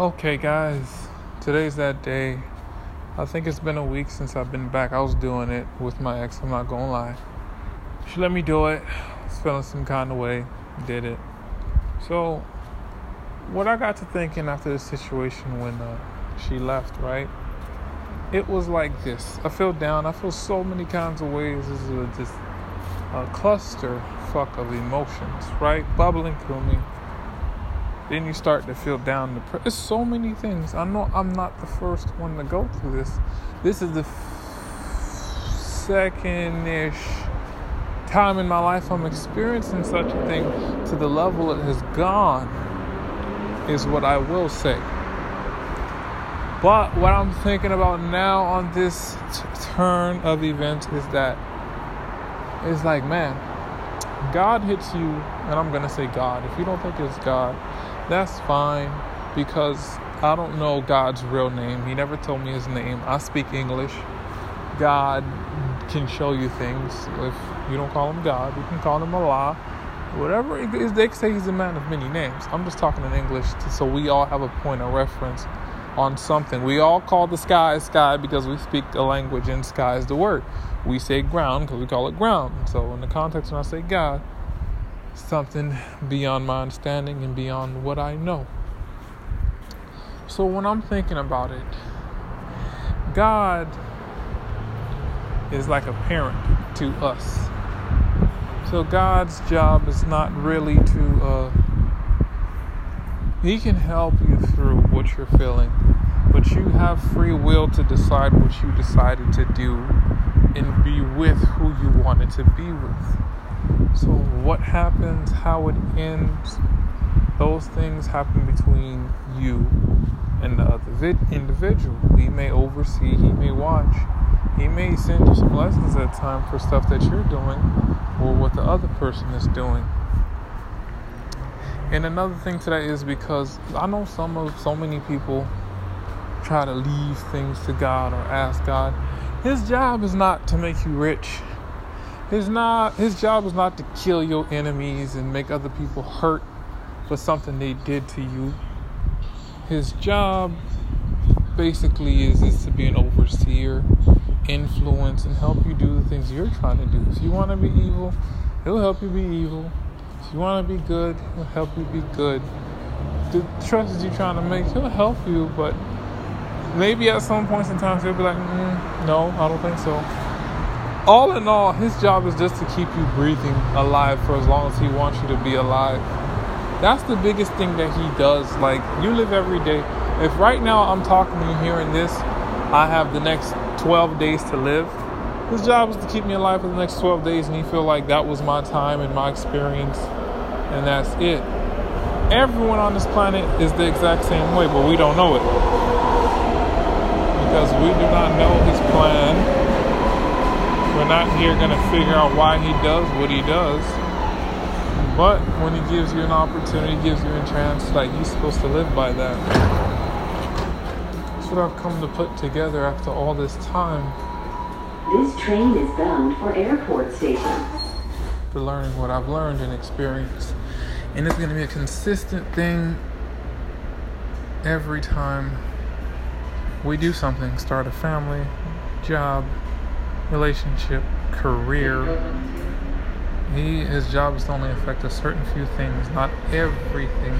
Okay, guys, today's that day. I think it's been a week since I've been back. I was doing it with my ex, I'm not gonna lie. She let me do it. I was feeling some kind of way. Did it. So, what I got to thinking after the situation when uh, she left, right? It was like this. I feel down. I feel so many kinds of ways. This is just a cluster fuck of emotions, right? Bubbling through me then you start to feel down. Dep- There's so many things. I know I'm not the first one to go through this. This is the f- second-ish time in my life I'm experiencing such a thing to the level it has gone. Is what I will say. But what I'm thinking about now on this t- turn of events is that it's like, man, God hits you, and I'm gonna say God. If you don't think it's God, that's fine because I don't know God's real name. He never told me his name. I speak English. God can show you things. If you don't call him God, you can call him Allah. Whatever it is, they say he's a man of many names. I'm just talking in English to, so we all have a point of reference on something. We all call the sky sky because we speak a language and sky is the word. We say ground because we call it ground. So in the context when I say God, something beyond my understanding and beyond what I know. So when I'm thinking about it, God is like a parent to us. So God's job is not really to uh, he can help you through what you're feeling, but you have free will to decide what you decided to do and be with who you wanted to be with. So, what happens, how it ends, those things happen between you and the other vid- individual. He may oversee, he may watch, he may send you some lessons at time for stuff that you're doing or what the other person is doing. And another thing to that is because I know some of so many people try to leave things to God or ask God. His job is not to make you rich. His not his job is not to kill your enemies and make other people hurt for something they did to you. His job basically is is to be an overseer, influence, and help you do the things you're trying to do. If you want to be evil, he'll help you be evil. If you want to be good, he'll help you be good. The choices you're trying to make, he'll help you, but maybe at some points in time he'll be like, mm, no, I don't think so all in all, his job is just to keep you breathing alive for as long as he wants you to be alive. That's the biggest thing that he does. Like, you live every day. If right now I'm talking to you hearing this, I have the next 12 days to live. His job is to keep me alive for the next 12 days, and he feel like that was my time and my experience, and that's it. Everyone on this planet is the exact same way, but we don't know it. Because we do not know his plan we're not here going to figure out why he does what he does. But when he gives you an opportunity, gives you a chance, like you're supposed to live by that. That's what I've come to put together after all this time. This train is bound for airport station. For learning what I've learned and experienced. And it's going to be a consistent thing every time we do something start a family, job, relationship, career. He his job is to only affect a certain few things, not everything.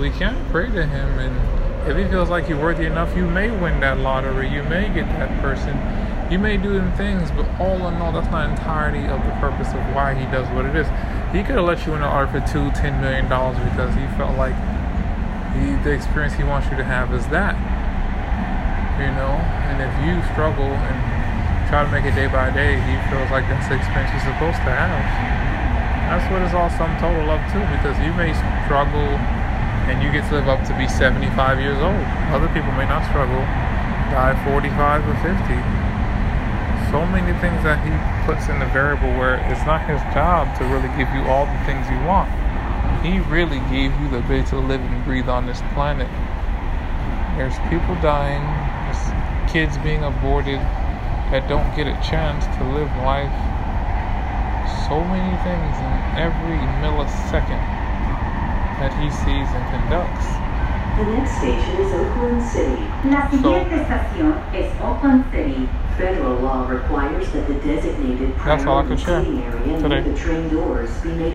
We can pray to him and if he feels like you're worthy enough, you may win that lottery, you may get that person, you may do them things, but all in all, that's not entirety of the purpose of why he does what it is. He could have let you in the art for two, ten million dollars because he felt like he, the experience he wants you to have is that. You know, and if you struggle and try to make it day by day, he feels like that's the experience he's supposed to have. That's what it's all sum total up to because you may struggle and you get to live up to be 75 years old. Other people may not struggle, die 45 or 50. So many things that he puts in the variable where it's not his job to really give you all the things you want. He really gave you the ability to live and breathe on this planet. There's people dying, there's kids being aborted, that don't get a chance to live life. So many things in every millisecond that he sees and conducts. The next station is Oakland City. La siguiente estación es Oakland City. Federal law requires that the designated That's all I priority could share seating area today.